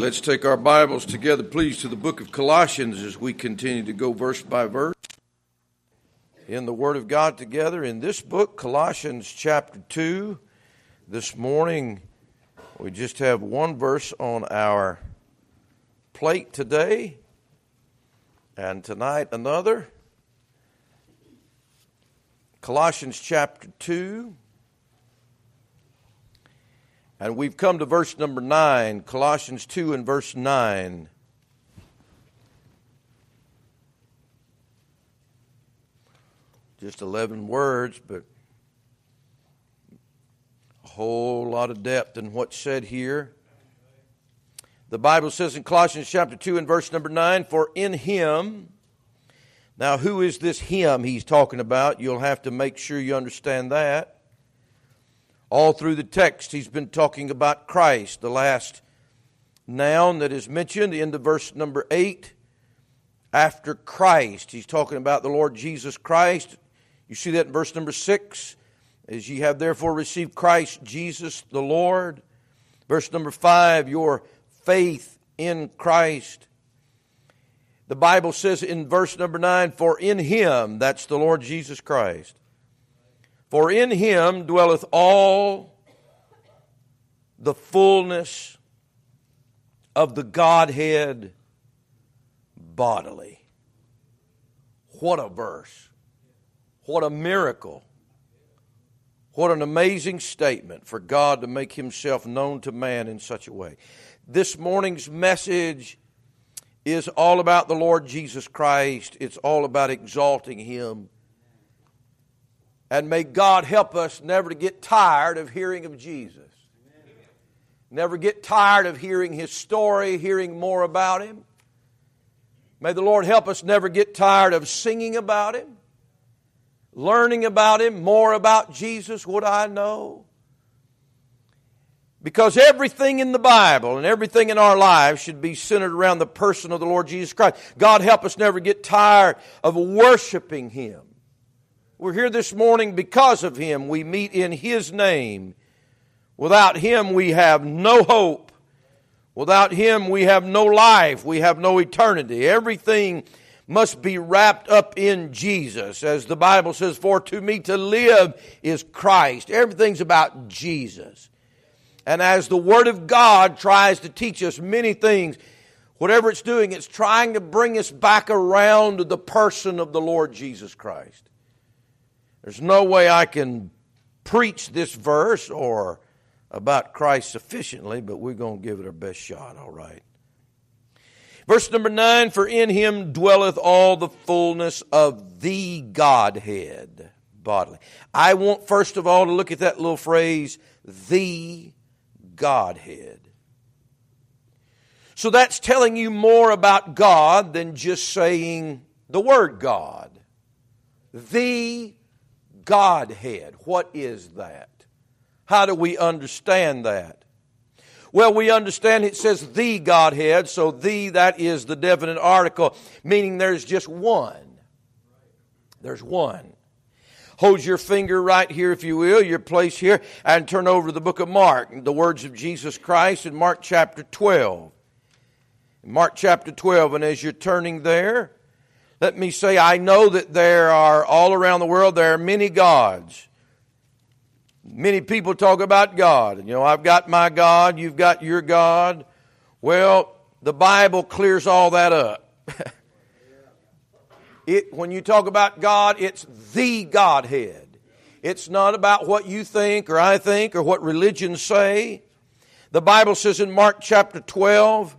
Let's take our Bibles together, please, to the book of Colossians as we continue to go verse by verse in the Word of God together. In this book, Colossians chapter 2, this morning we just have one verse on our plate today, and tonight another. Colossians chapter 2. And we've come to verse number 9, Colossians 2 and verse 9. Just 11 words, but a whole lot of depth in what's said here. The Bible says in Colossians chapter 2 and verse number 9, For in him, now who is this him he's talking about? You'll have to make sure you understand that. All through the text, he's been talking about Christ. The last noun that is mentioned in the verse number 8, after Christ, he's talking about the Lord Jesus Christ. You see that in verse number 6, as ye have therefore received Christ Jesus the Lord. Verse number 5, your faith in Christ. The Bible says in verse number 9, for in him, that's the Lord Jesus Christ, for in him dwelleth all the fullness of the Godhead bodily. What a verse. What a miracle. What an amazing statement for God to make himself known to man in such a way. This morning's message is all about the Lord Jesus Christ. It's all about exalting him and may God help us never to get tired of hearing of Jesus. Never get tired of hearing His story, hearing more about Him. May the Lord help us never get tired of singing about Him, learning about Him, more about Jesus, what I know. Because everything in the Bible and everything in our lives should be centered around the person of the Lord Jesus Christ. God help us never get tired of worshiping Him we're here this morning because of Him. We meet in His name. Without Him, we have no hope. Without Him, we have no life. We have no eternity. Everything must be wrapped up in Jesus. As the Bible says, for to me to live is Christ. Everything's about Jesus. And as the Word of God tries to teach us many things, whatever it's doing, it's trying to bring us back around to the person of the Lord Jesus Christ. There's no way I can preach this verse or about Christ sufficiently, but we're going to give it our best shot, all right. Verse number nine For in him dwelleth all the fullness of the Godhead bodily. I want first of all to look at that little phrase, the Godhead. So that's telling you more about God than just saying the word God. The Godhead. What is that? How do we understand that? Well, we understand it says the Godhead, so the, that is the definite article, meaning there's just one. There's one. Hold your finger right here, if you will, your place here, and turn over to the book of Mark, the words of Jesus Christ in Mark chapter 12. Mark chapter 12, and as you're turning there, let me say, I know that there are all around the world, there are many gods. Many people talk about God. You know, I've got my God, you've got your God. Well, the Bible clears all that up. it, when you talk about God, it's the Godhead. It's not about what you think or I think or what religions say. The Bible says in Mark chapter 12,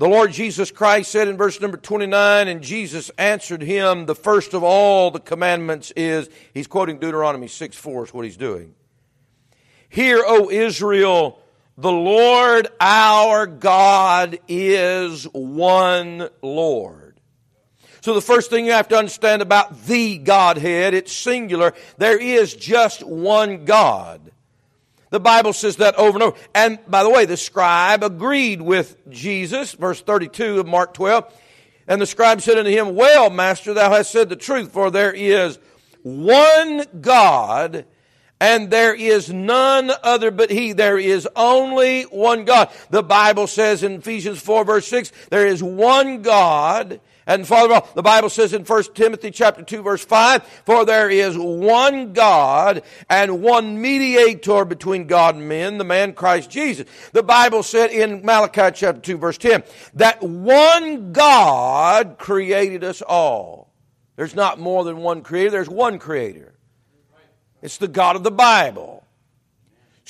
the Lord Jesus Christ said in verse number 29, and Jesus answered him, the first of all the commandments is, he's quoting Deuteronomy 6 4 is what he's doing. Hear, O Israel, the Lord our God is one Lord. So the first thing you have to understand about the Godhead, it's singular. There is just one God. The Bible says that over and over. And by the way, the scribe agreed with Jesus, verse 32 of Mark 12. And the scribe said unto him, Well, master, thou hast said the truth, for there is one God, and there is none other but He. There is only one God. The Bible says in Ephesians 4 verse 6, there is one God. And Father, the Bible says in 1 Timothy chapter 2 verse 5, for there is one God and one mediator between God and men, the man Christ Jesus. The Bible said in Malachi chapter 2 verse 10, that one God created us all. There's not more than one creator, there's one creator. It's the God of the Bible.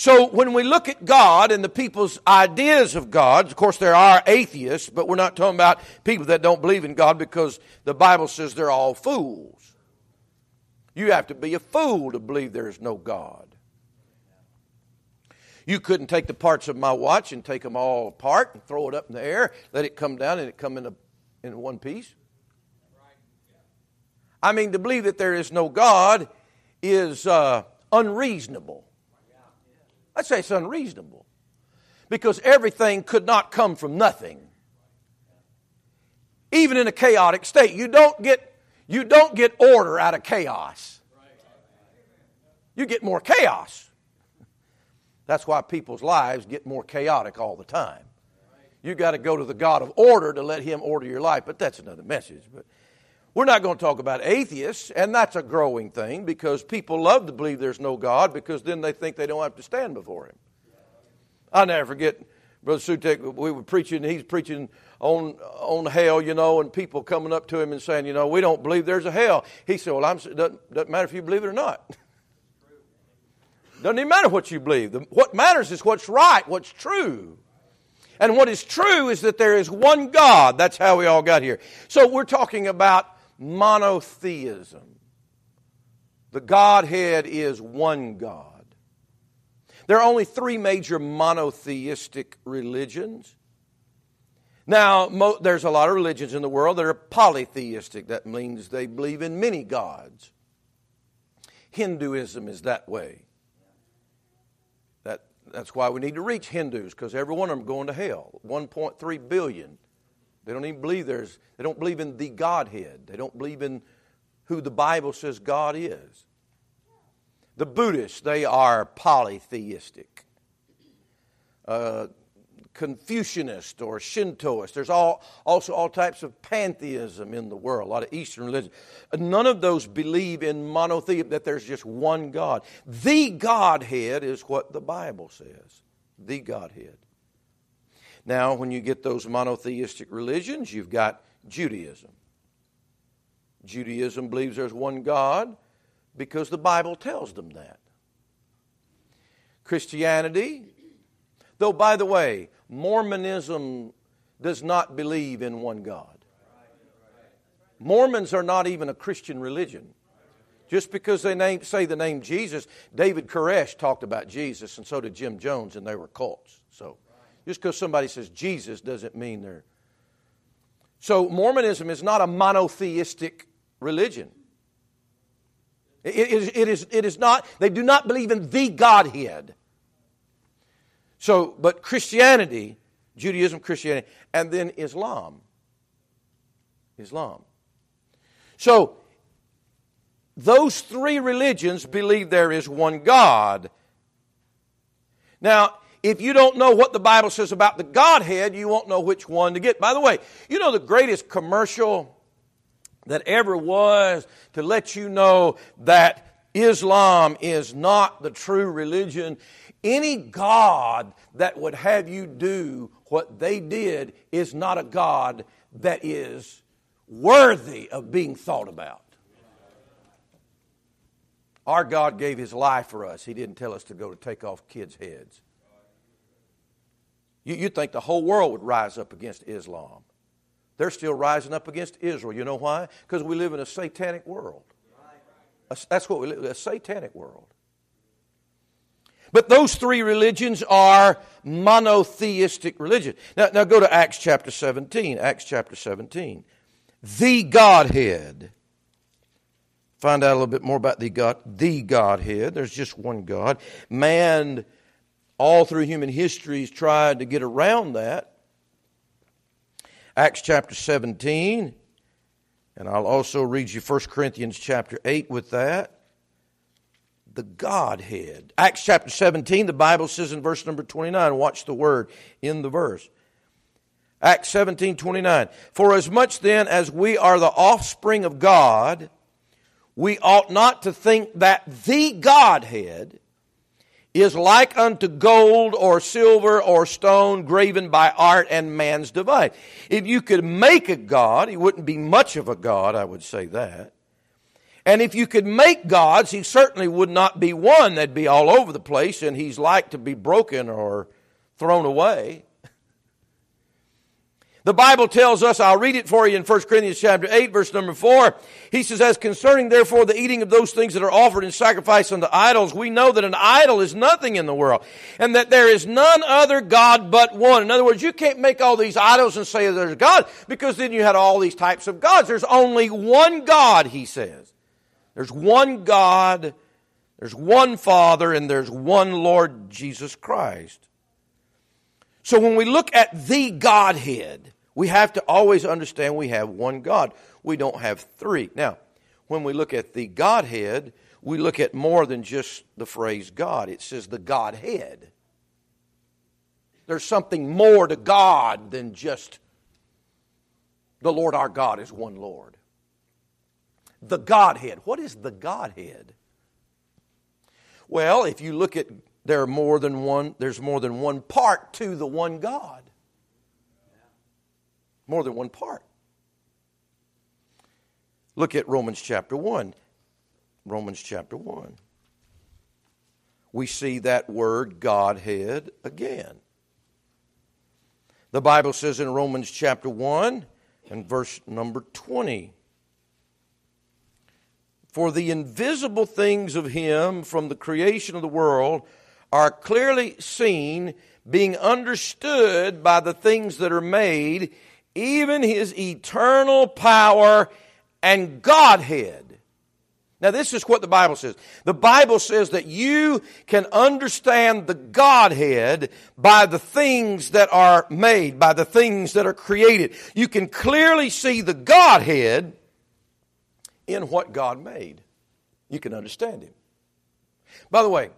So when we look at God and the people's ideas of God, of course there are atheists, but we're not talking about people that don't believe in God because the Bible says they're all fools. You have to be a fool to believe there is no God. You couldn't take the parts of my watch and take them all apart and throw it up in the air, let it come down and it come in, a, in one piece. I mean, to believe that there is no God is uh, unreasonable. I'd say it's unreasonable because everything could not come from nothing. Even in a chaotic state, you don't get you don't get order out of chaos. You get more chaos. That's why people's lives get more chaotic all the time. You got to go to the God of order to let Him order your life, but that's another message. But we're not going to talk about atheists, and that's a growing thing because people love to believe there's no God because then they think they don't have to stand before Him. I'll never forget, Brother Sutek, we were preaching, he's preaching on, on hell, you know, and people coming up to him and saying, you know, we don't believe there's a hell. He said, well, I'm, doesn't, doesn't matter if you believe it or not. doesn't even matter what you believe. What matters is what's right, what's true. And what is true is that there is one God. That's how we all got here. So we're talking about monotheism. The Godhead is one God. There are only three major monotheistic religions. Now, mo- there's a lot of religions in the world that are polytheistic. That means they believe in many gods. Hinduism is that way. That, that's why we need to reach Hindus, because every one of them going to hell. 1.3 billion. They don't even believe there's, they don't believe in the Godhead. They don't believe in who the Bible says God is. The Buddhists, they are polytheistic. Uh, Confucianist or Shintoist. There's all, also all types of pantheism in the world, a lot of Eastern religions. None of those believe in monotheism, that there's just one God. The Godhead is what the Bible says. The Godhead. Now, when you get those monotheistic religions, you've got Judaism. Judaism believes there's one God because the Bible tells them that. Christianity, though, by the way, Mormonism does not believe in one God. Mormons are not even a Christian religion. Just because they name, say the name Jesus, David Koresh talked about Jesus, and so did Jim Jones, and they were cults. So. Just because somebody says Jesus doesn't mean they're. So, Mormonism is not a monotheistic religion. It is, it, is, it is not, they do not believe in the Godhead. So, but Christianity, Judaism, Christianity, and then Islam. Islam. So, those three religions believe there is one God. Now, if you don't know what the Bible says about the Godhead, you won't know which one to get. By the way, you know the greatest commercial that ever was to let you know that Islam is not the true religion. Any God that would have you do what they did is not a God that is worthy of being thought about. Our God gave His life for us. He didn't tell us to go to take off kids' heads. You, would think the whole world would rise up against Islam. They're still rising up against Israel. You know why? Because we live in a satanic world. That's what we live a satanic world. But those three religions are monotheistic religion. Now, now go to Acts chapter 17. Acts chapter 17. The Godhead. Find out a little bit more about the God, the Godhead. There's just one God. Man all through human history has tried to get around that. Acts chapter 17, and I'll also read you 1 Corinthians chapter 8 with that. the Godhead. Acts chapter 17, the Bible says in verse number 29, watch the word in the verse. Acts 17, 29. For as much then as we are the offspring of God, we ought not to think that the Godhead is like unto gold or silver or stone graven by art and man's device. If you could make a God, he wouldn't be much of a God, I would say that. And if you could make gods, he certainly would not be one that'd be all over the place and he's like to be broken or thrown away. The Bible tells us, I'll read it for you in 1 Corinthians chapter 8, verse number 4. He says, As concerning therefore the eating of those things that are offered in sacrifice unto idols, we know that an idol is nothing in the world, and that there is none other God but one. In other words, you can't make all these idols and say there's God, because then you had all these types of gods. There's only one God, he says. There's one God, there's one Father, and there's one Lord Jesus Christ. So when we look at the Godhead, we have to always understand we have one God. We don't have three. Now, when we look at the Godhead, we look at more than just the phrase God. It says the Godhead. There's something more to God than just the Lord our God is one Lord. The Godhead. What is the Godhead? Well, if you look at there are more than one, there's more than one part to the one God. More than one part. Look at Romans chapter 1. Romans chapter 1. We see that word Godhead again. The Bible says in Romans chapter 1 and verse number 20 For the invisible things of Him from the creation of the world are clearly seen, being understood by the things that are made, even his eternal power and Godhead. Now, this is what the Bible says. The Bible says that you can understand the Godhead by the things that are made, by the things that are created. You can clearly see the Godhead in what God made. You can understand Him. By the way,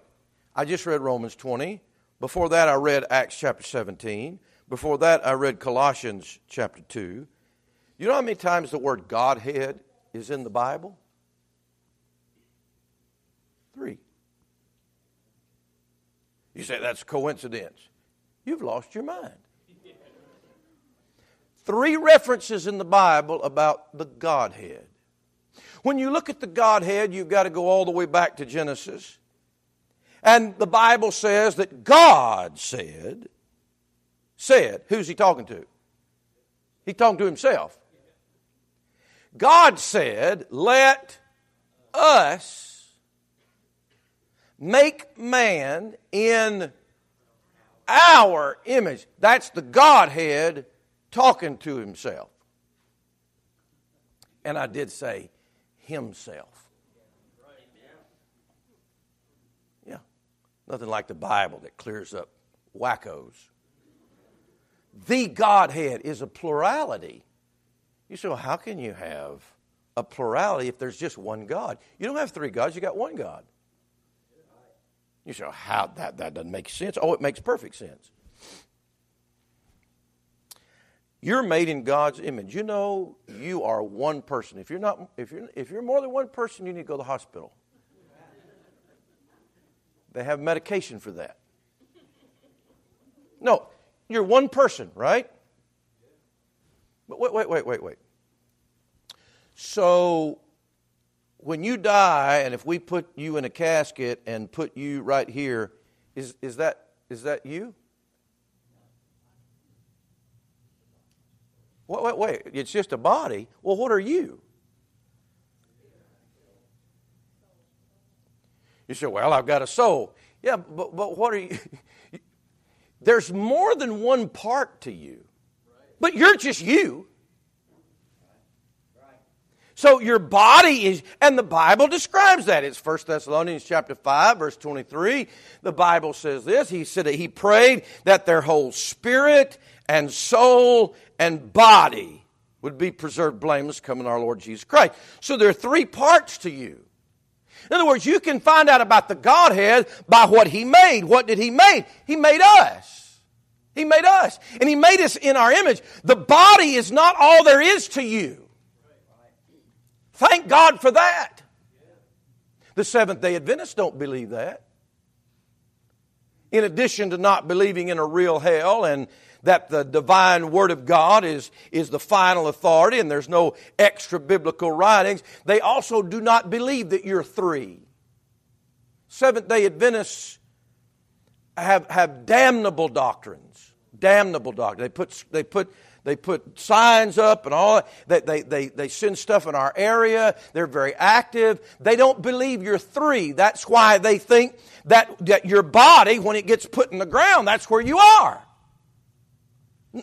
I just read Romans 20. Before that, I read Acts chapter 17. Before that, I read Colossians chapter 2. You know how many times the word Godhead is in the Bible? Three. You say that's coincidence. You've lost your mind. Three references in the Bible about the Godhead. When you look at the Godhead, you've got to go all the way back to Genesis. And the Bible says that God said, said, who's he talking to? He talking to himself. God said, let us make man in our image. That's the Godhead talking to himself. And I did say himself. Nothing like the Bible that clears up wackos. The Godhead is a plurality. You say, well, how can you have a plurality if there's just one God? You don't have three gods, you got one God. You say, how that, that doesn't make sense. Oh, it makes perfect sense. You're made in God's image. You know you are one person. If you're not if you're if you're more than one person, you need to go to the hospital. They have medication for that. No, you're one person, right? But wait, wait, wait, wait, wait. So when you die, and if we put you in a casket and put you right here, is, is, that, is that you? Wait, wait, wait. It's just a body. Well, what are you? You say, well, I've got a soul. Yeah, but, but what are you? There's more than one part to you, but you're just you. So your body is, and the Bible describes that. It's 1 Thessalonians chapter 5, verse 23. The Bible says this. He said that he prayed that their whole spirit and soul and body would be preserved blameless coming our Lord Jesus Christ. So there are three parts to you. In other words, you can find out about the Godhead by what He made. What did He make? He made us. He made us. And He made us in our image. The body is not all there is to you. Thank God for that. The Seventh day Adventists don't believe that. In addition to not believing in a real hell and that the divine Word of God is, is the final authority and there's no extra biblical writings, they also do not believe that you're three. Seventh day Adventists have, have damnable doctrines. Damnable doctrines. They put, they put they put signs up and all they, they, they, they send stuff in our area. They're very active. They don't believe you're three. That's why they think that, that your body, when it gets put in the ground, that's where you are.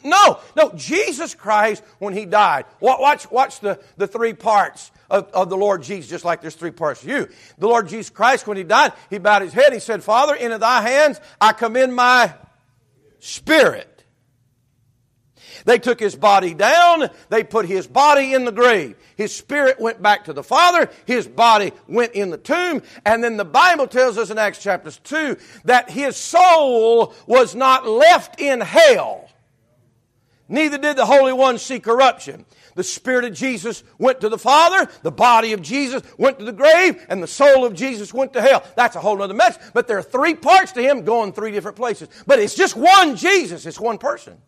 No, no, Jesus Christ, when He died, watch, watch the, the three parts of, of the Lord Jesus, just like there's three parts of you. The Lord Jesus Christ, when He died, He bowed His head, He said, Father, into Thy hands I commend my spirit. They took his body down. They put his body in the grave. His spirit went back to the Father. His body went in the tomb. And then the Bible tells us in Acts chapter 2 that his soul was not left in hell. Neither did the Holy One see corruption. The Spirit of Jesus went to the Father, the body of Jesus went to the grave, and the soul of Jesus went to hell. That's a whole other mess. But there are three parts to Him going three different places. But it's just one Jesus, it's one person.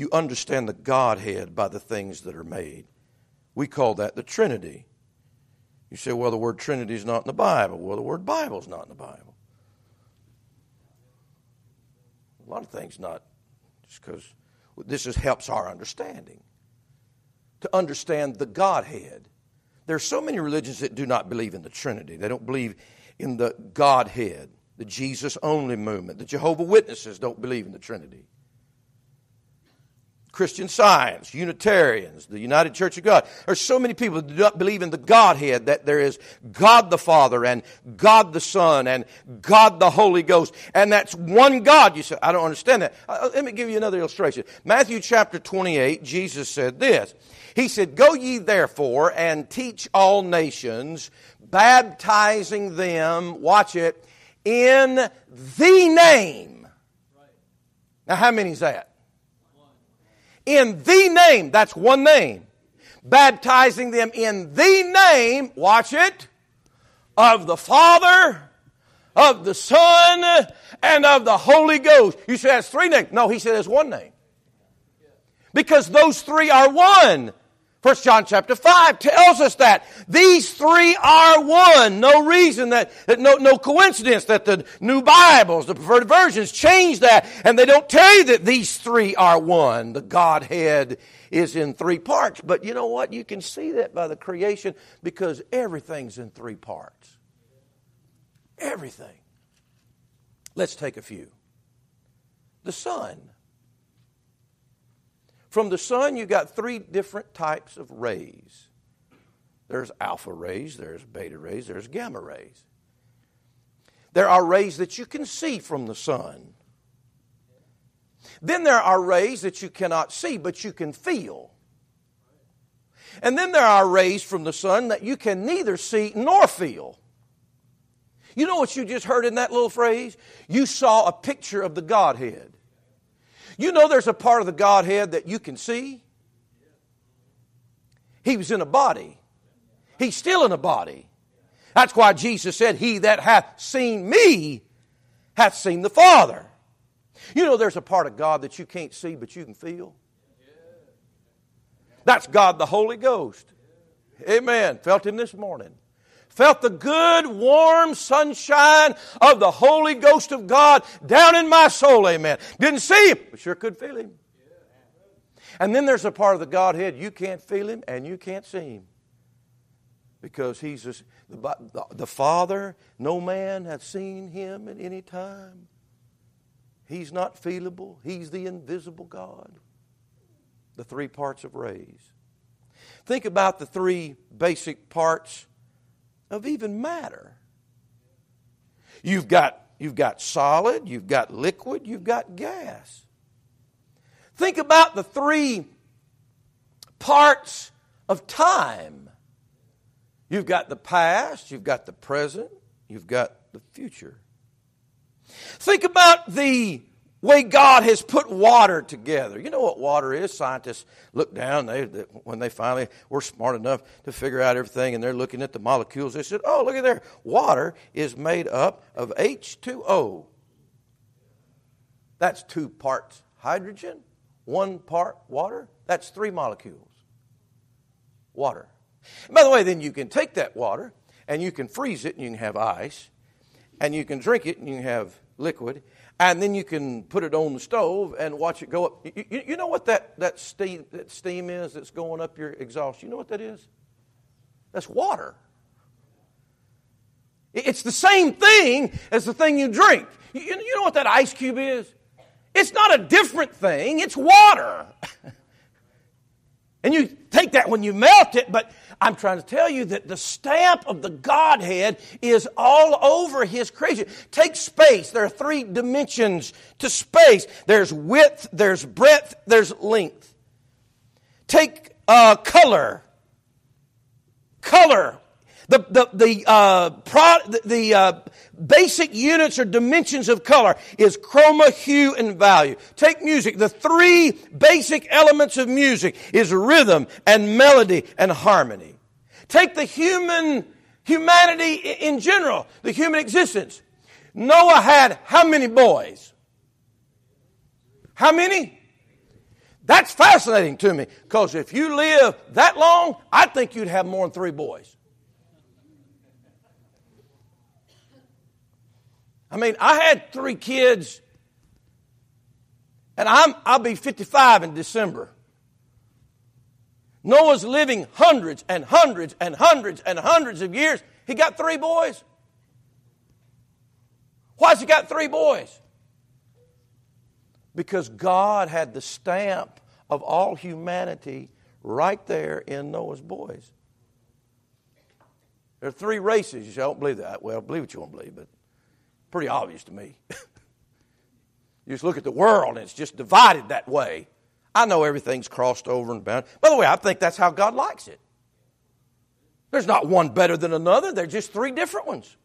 you understand the Godhead by the things that are made. We call that the Trinity. You say, well, the word Trinity is not in the Bible. Well, the word Bible is not in the Bible. A lot of things not, just because this is, helps our understanding. To understand the Godhead. There are so many religions that do not believe in the Trinity. They don't believe in the Godhead, the Jesus only movement. The Jehovah Witnesses don't believe in the Trinity. Christian Science, Unitarians, the United Church of God. There's so many people that do not believe in the Godhead, that there is God the Father and God the Son and God the Holy Ghost, and that's one God. You say, I don't understand that. Uh, uh let me give you another illustration. Matthew chapter 28, Jesus said this. He said, Go ye therefore and teach all nations, baptizing them, watch it, in the name. Now, how many is that? In the name, that's one name, baptizing them in the name, watch it, of the Father, of the Son, and of the Holy Ghost. You say that's three names. No, he said it's one name. Because those three are one. First John chapter 5 tells us that. These three are one. No reason that, that no, no coincidence that the new Bibles, the preferred versions change that. And they don't tell you that these three are one. The Godhead is in three parts. But you know what? You can see that by the creation because everything's in three parts. Everything. Let's take a few. The sun. From the sun, you got three different types of rays there's alpha rays, there's beta rays, there's gamma rays. There are rays that you can see from the sun. Then there are rays that you cannot see, but you can feel. And then there are rays from the sun that you can neither see nor feel. You know what you just heard in that little phrase? You saw a picture of the Godhead. You know there's a part of the Godhead that you can see? He was in a body. He's still in a body. That's why Jesus said, He that hath seen me hath seen the Father. You know there's a part of God that you can't see but you can feel? That's God the Holy Ghost. Amen. Felt Him this morning felt the good, warm sunshine of the Holy Ghost of God down in my soul, amen. Didn't see him, but sure could feel him. And then there's a part of the Godhead you can't feel him and you can't see him. Because he's the, the, the Father, no man hath seen him at any time. He's not feelable, he's the invisible God. The three parts of rays. Think about the three basic parts of even matter. You've got, you've got solid, you've got liquid, you've got gas. Think about the three parts of time. You've got the past, you've got the present, you've got the future. Think about the way God has put water together. You know what water is? Scientists look down, they, they, when they finally were smart enough to figure out everything and they're looking at the molecules, they said, oh, look at there. Water is made up of H2O. That's two parts hydrogen, one part water. That's three molecules. Water. And by the way, then you can take that water and you can freeze it and you can have ice, and you can drink it and you can have liquid, and then you can put it on the stove and watch it go up. You, you, you know what that, that, steam, that steam is that's going up your exhaust? You know what that is? That's water. It's the same thing as the thing you drink. You, you know what that ice cube is? It's not a different thing, it's water. and you take that when you melt it, but I'm trying to tell you that the stamp of the Godhead is all over His creation. Take space. There are three dimensions to space there's width, there's breadth, there's length. Take uh, color. Color. The, the, the, uh, pro, the, the uh, basic units or dimensions of color is chroma, hue, and value. Take music. The three basic elements of music is rhythm and melody and harmony. Take the human, humanity in general, the human existence. Noah had how many boys? How many? That's fascinating to me because if you live that long, I think you'd have more than three boys. I mean, I had three kids, and I'm, I'll be 55 in December. Noah's living hundreds and hundreds and hundreds and hundreds of years. He got three boys. Why's he got three boys? Because God had the stamp of all humanity right there in Noah's boys. There are three races. You don't believe that. Well, believe what you want to believe, but pretty obvious to me. you just look at the world and it's just divided that way. I know everything's crossed over and bound. By the way, I think that's how God likes it. There's not one better than another, there's just three different ones.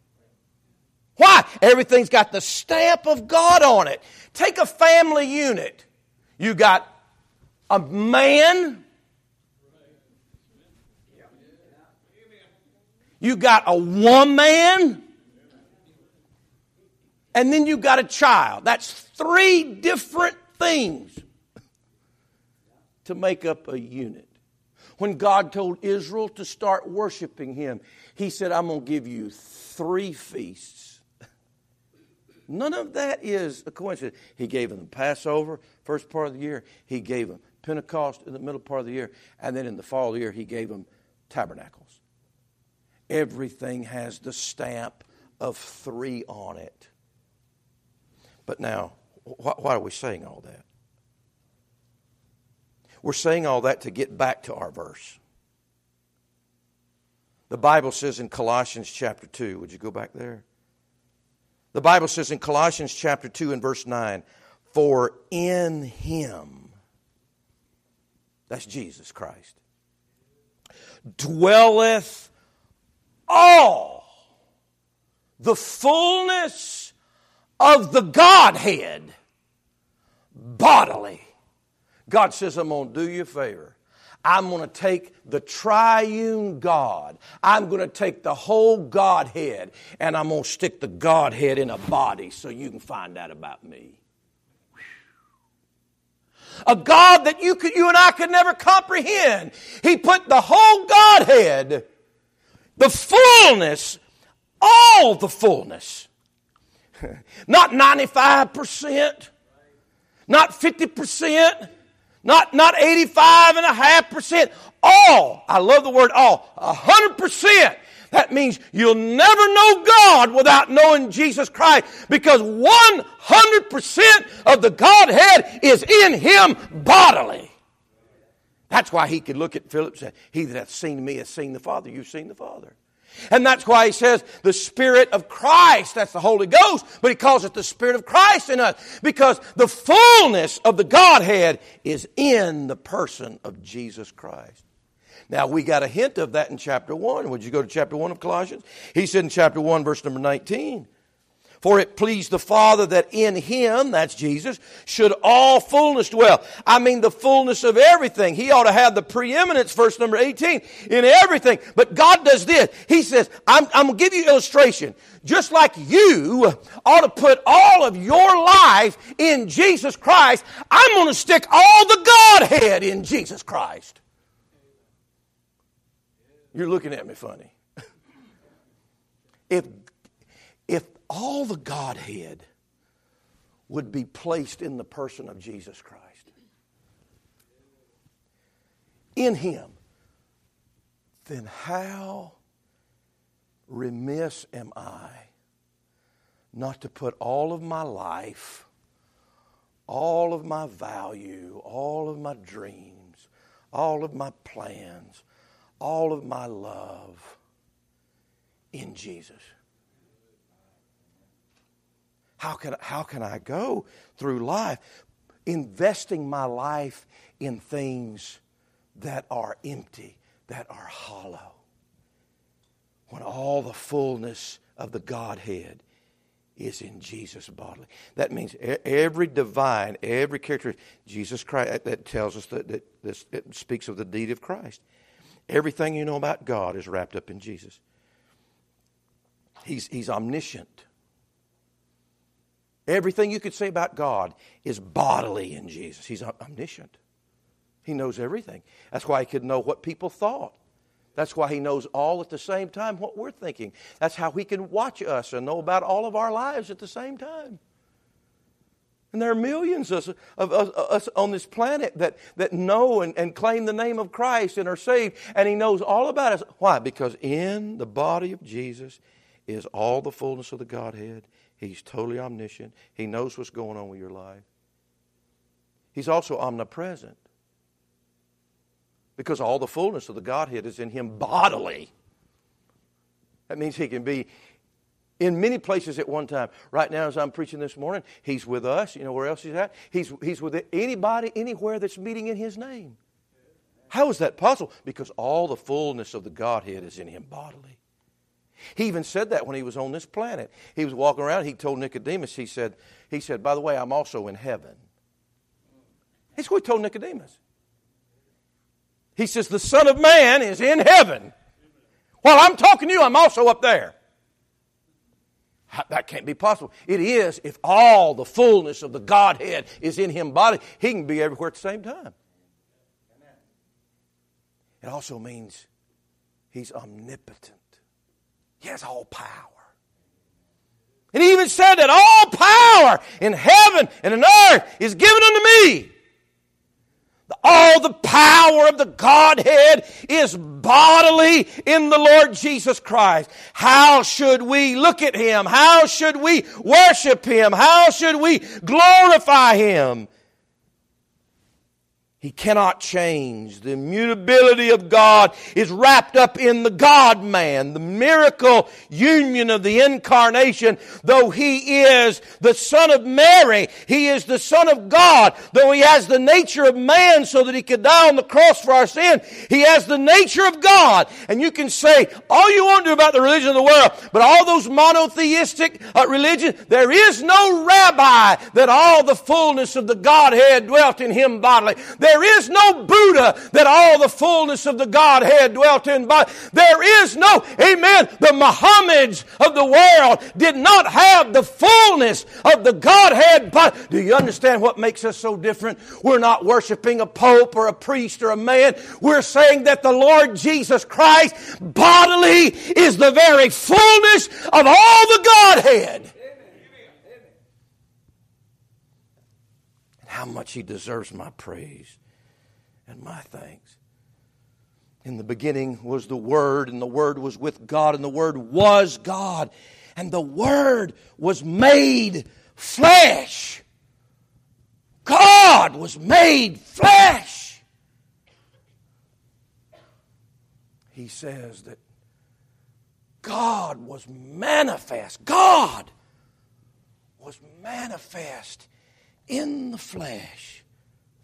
Why? Everything's got the stamp of God on it. Take a family unit. You got a man. You got a woman. And then you got a child. That's three different things to make up a unit. When God told Israel to start worshiping Him, He said, I'm going to give you three feasts. None of that is a coincidence. He gave them the Passover, first part of the year. He gave them Pentecost in the middle part of the year. And then in the fall of the year, He gave them tabernacles. Everything has the stamp of three on it. But now, why are we saying all that? We're saying all that to get back to our verse. The Bible says in Colossians chapter 2, would you go back there? The Bible says in Colossians chapter 2 and verse 9, for in him, that's Jesus Christ, dwelleth all the fullness of the Godhead bodily. God says, I'm going to do you a favor. I'm going to take the triune God. I'm going to take the whole Godhead and I'm going to stick the Godhead in a body so you can find out about me. A God that you, could, you and I could never comprehend. He put the whole Godhead, the fullness, all the fullness. Not 95%, not 50%, not, not 85 and a half percent. All. I love the word all. A hundred percent. That means you'll never know God without knowing Jesus Christ because 100% of the Godhead is in Him bodily. That's why he could look at Philip and say, He that hath seen me has seen the Father. You've seen the Father. And that's why he says the Spirit of Christ, that's the Holy Ghost, but he calls it the Spirit of Christ in us because the fullness of the Godhead is in the person of Jesus Christ. Now, we got a hint of that in chapter 1. Would you go to chapter 1 of Colossians? He said in chapter 1, verse number 19, For it pleased the Father that in him, that's Jesus, should all fullness dwell. I mean, the fullness of everything. He ought to have the preeminence, verse number 18, in everything. But God does this. He says, I'm, I'm going to give you illustration. Just like you ought to put all of your life in Jesus Christ, I'm going to stick all the Godhead in Jesus Christ. You're looking at me funny. if, all the Godhead would be placed in the person of Jesus Christ, in Him, then how remiss am I not to put all of my life, all of my value, all of my dreams, all of my plans, all of my love in Jesus. How can, how can I go through life investing my life in things that are empty, that are hollow, when all the fullness of the Godhead is in Jesus bodily. That means every divine, every character, Jesus Christ, that tells us that, that it speaks of the deity of Christ. Everything you know about God is wrapped up in Jesus. He's, he's omniscient. Everything you could say about God is bodily in Jesus. He's omniscient. He knows everything. That's why he could know what people thought. That's why he knows all at the same time what we're thinking. That's how he can watch us and know about all of our lives at the same time. And there are millions of, of, of, us on this planet that, that know and, and claim the name of Christ and are saved, and He knows all about us. Why? Because in the body of Jesus is all the fullness of the Godhead. He's totally omniscient, He knows what's going on with your life. He's also omnipresent because all the fullness of the Godhead is in Him bodily. That means He can be in many places at one time. Right now, as I'm preaching this morning, he's with us. You know where else he's at? He's, he's with anybody, anywhere that's meeting in his name. How is that possible? Because all the fullness of the Godhead is in him bodily. He even said that when he was on this planet. He was walking around, he told Nicodemus, he said, he said, by the way, I'm also in heaven. That's what he told Nicodemus. He says, the Son of Man is in heaven. While I'm talking to you, I'm also up there. That can't be possible. It is if all the fullness of the Godhead is in him body, he can be everywhere at the same time. It also means he's omnipotent. He has all power. And he even said that all power in heaven and in earth is given unto me. All the power of the Godhead is bodily in the Lord Jesus Christ. How should we look at Him? How should we worship Him? How should we glorify Him? He cannot change. The immutability of God is wrapped up in the God man, the miracle union of the incarnation. Though he is the son of Mary, he is the son of God. Though he has the nature of man so that he could die on the cross for our sin, he has the nature of God. And you can say all you want to about the religion of the world, but all those monotheistic uh, religions, there is no rabbi that all the fullness of the Godhead dwelt in him bodily. There is no Buddha that all the fullness of the Godhead dwelt in. But there is no, amen, the Muhammads of the world did not have the fullness of the Godhead. But do you understand what makes us so different? We're not worshiping a pope or a priest or a man. We're saying that the Lord Jesus Christ bodily is the very fullness of all the Godhead. How much he deserves my praise and my thanks. In the beginning was the Word, and the Word was with God, and the Word was God, and the Word was made flesh. God was made flesh. He says that God was manifest. God was manifest in the flesh.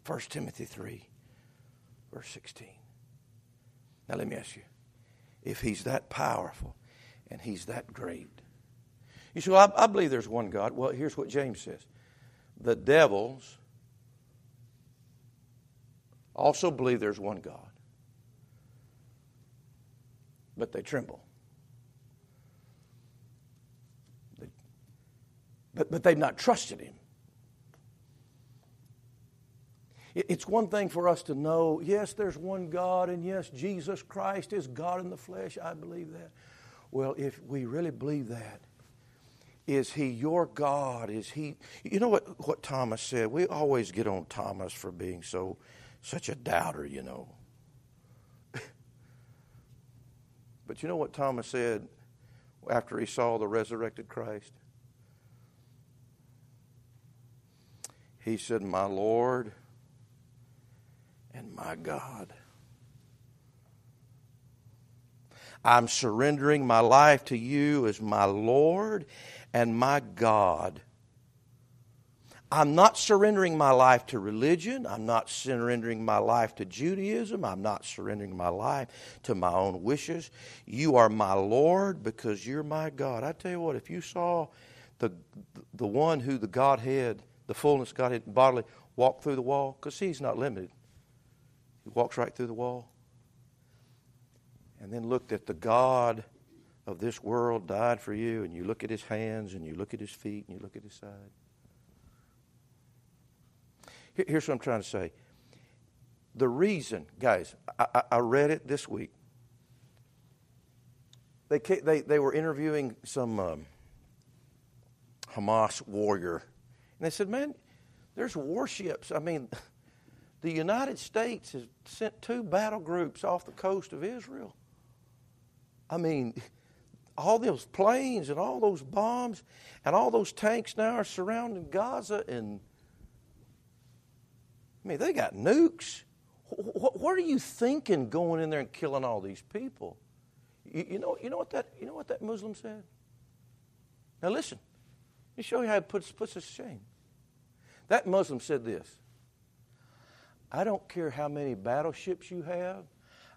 1 Timothy 3 verse 16. Now, let me ask you if He's that powerful and He's that great, you say, well, I, I believe there's one God. Well, here's what James says the devils also believe there's one God, but they tremble. But, but they've not trusted Him. It's one thing for us to know, yes, there's one God, and yes, Jesus Christ is God in the flesh. I believe that. Well, if we really believe that, is he your God? Is he You know what what Thomas said? We always get on Thomas for being so such a doubter, you know. but you know what Thomas said after he saw the resurrected Christ? He said, "My Lord and my God." I'm surrendering my life to you as my Lord and my God. I'm not surrendering my life to religion. I'm not surrendering my life to Judaism. I'm not surrendering my life to my own wishes. You are my Lord because you're my God. I tell you what, if you saw the, the one who the Godhead, the fullness Godhead bodily, walk through the wall, because he's not limited, he walks right through the wall, and then looked at the God of this world died for you, and you look at his hands, and you look at his feet, and you look at his side. Here's what I'm trying to say. The reason, guys, I, I read it this week. They, they, they were interviewing some um, Hamas warrior, and they said, Man, there's warships. I mean, the United States has sent two battle groups off the coast of Israel. I mean, all those planes and all those bombs and all those tanks now are surrounding Gaza and I mean they got nukes. What, are you thinking going in there and killing all these people? You, know, you know what that you know what that Muslim said. Now listen, let me show you how it puts puts us to shame. That Muslim said this. I don't care how many battleships you have.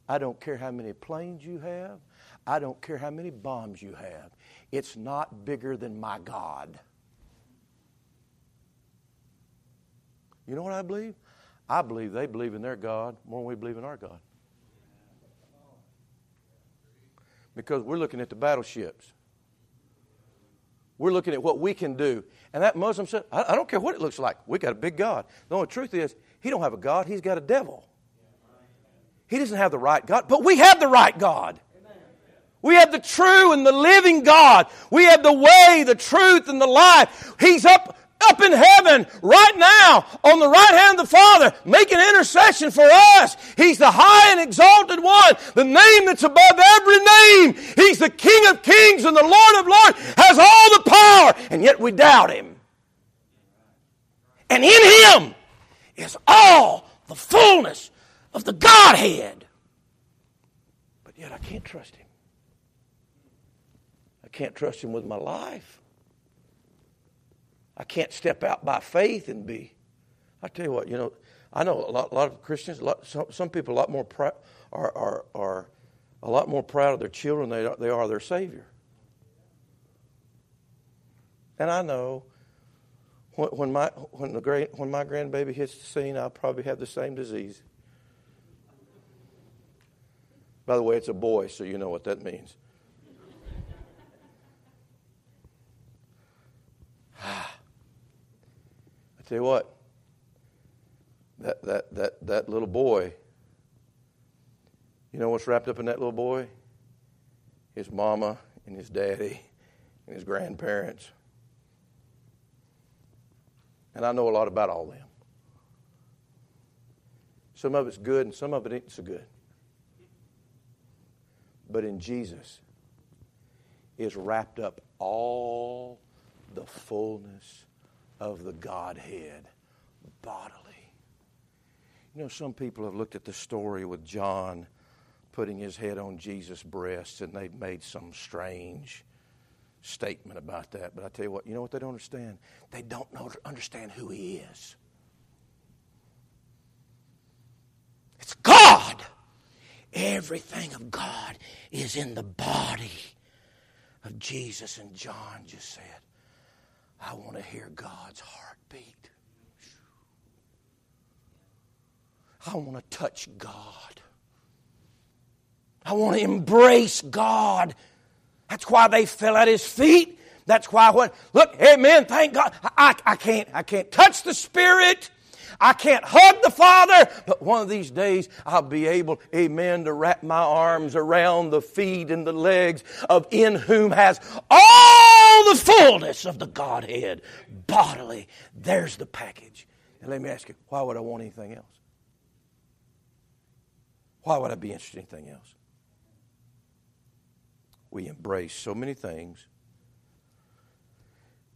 I don't care how many planes you have. I don't care how many bombs you have. It's not bigger than my God. You know what I believe? I believe they believe in their God more than we believe in our God. Because we're looking at the battleships. We're looking at what we can do. And that Muslim said, I, don't care what it looks like. We got a big God. The only truth is, he don't have a God, he's got a devil. He doesn't have the right God, but we have the right God. We have the true and the living God. We have the way, the truth, and the life. He's up, up in heaven right now on the right hand of the Father, making intercession for us. He's the high and exalted one, the name that's above every name. He's the King of kings and the Lord of lords, has all the power, and yet we doubt him. And in him is all the fullness of the Godhead. But yet I can't trust him I can't trust Him with my life. I can't step out by faith and be. I tell you what, you know, I know a lot, a lot of Christians, lot, some, some, people a lot more are, are, are a lot more proud of their children than they are, they are their Savior. And I know when, my when the great when my grandbaby hits the scene, I'll probably have the same disease. By the way, it's a boy, so you know what that means. I tell you what, that, that, that, that little boy, you know what's wrapped up in that little boy? His mama and his daddy and his grandparents. And I know a lot about all them. Some of it's good and some of it ain't so good. But in Jesus is wrapped up all the fullness of the Godhead bodily. You know, some people have looked at the story with John putting his head on Jesus' breast and they've made some strange statement about that. But I tell you what, you know what they don't understand? They don't know, understand who he is. It's God everything of God is in the body of Jesus. And John just said, I want to hear God's heartbeat. I want to touch God. I want to embrace God. That's why they fell at his feet. That's why when look, amen, thank God. I, I can't I can't touch the Spirit. I can't hug the Father, but one of these days I'll be able, amen, to wrap my arms around the feet and the legs of in whom has all the fullness of the Godhead bodily. There's the package. And let me ask you, why would I want anything else? Why would I be interested in anything else? We embrace so many things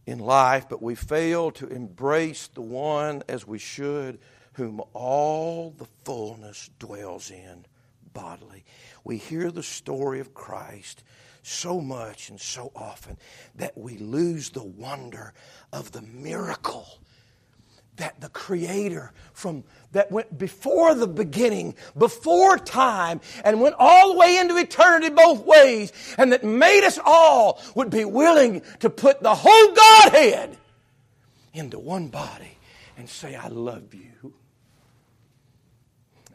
in life, but we fail to embrace the one as we should, whom all the fullness dwells in bodily. We hear the story of Christ so much and so often that we lose the wonder of the miracle that the creator from that went before the beginning before time and went all the way into eternity both ways and that made us all would be willing to put the whole godhead into one body and say i love you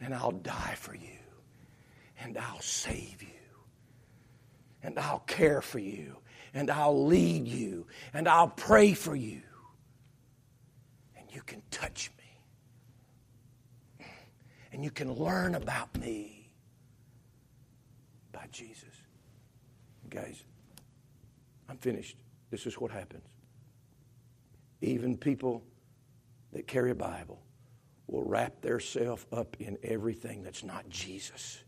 and i'll die for you and i'll save you and i'll care for you and i'll lead you and i'll pray for you you can touch me. And you can learn about me by Jesus. Guys, I'm finished. This is what happens. Even people that carry a Bible will wrap themselves up in everything that's not Jesus.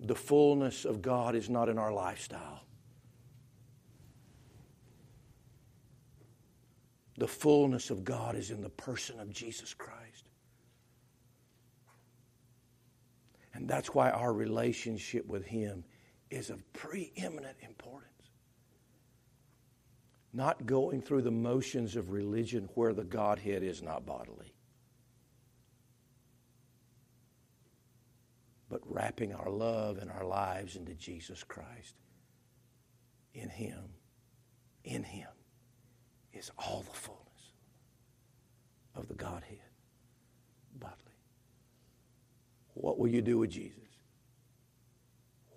The fullness of God is not in our lifestyle. The fullness of God is in the person of Jesus Christ. And that's why our relationship with Him is of preeminent importance. Not going through the motions of religion where the Godhead is not bodily, but wrapping our love and our lives into Jesus Christ. In Him. In Him is all the fullness of the Godhead bodily. What will you do with Jesus?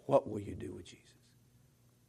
What will you do with Jesus?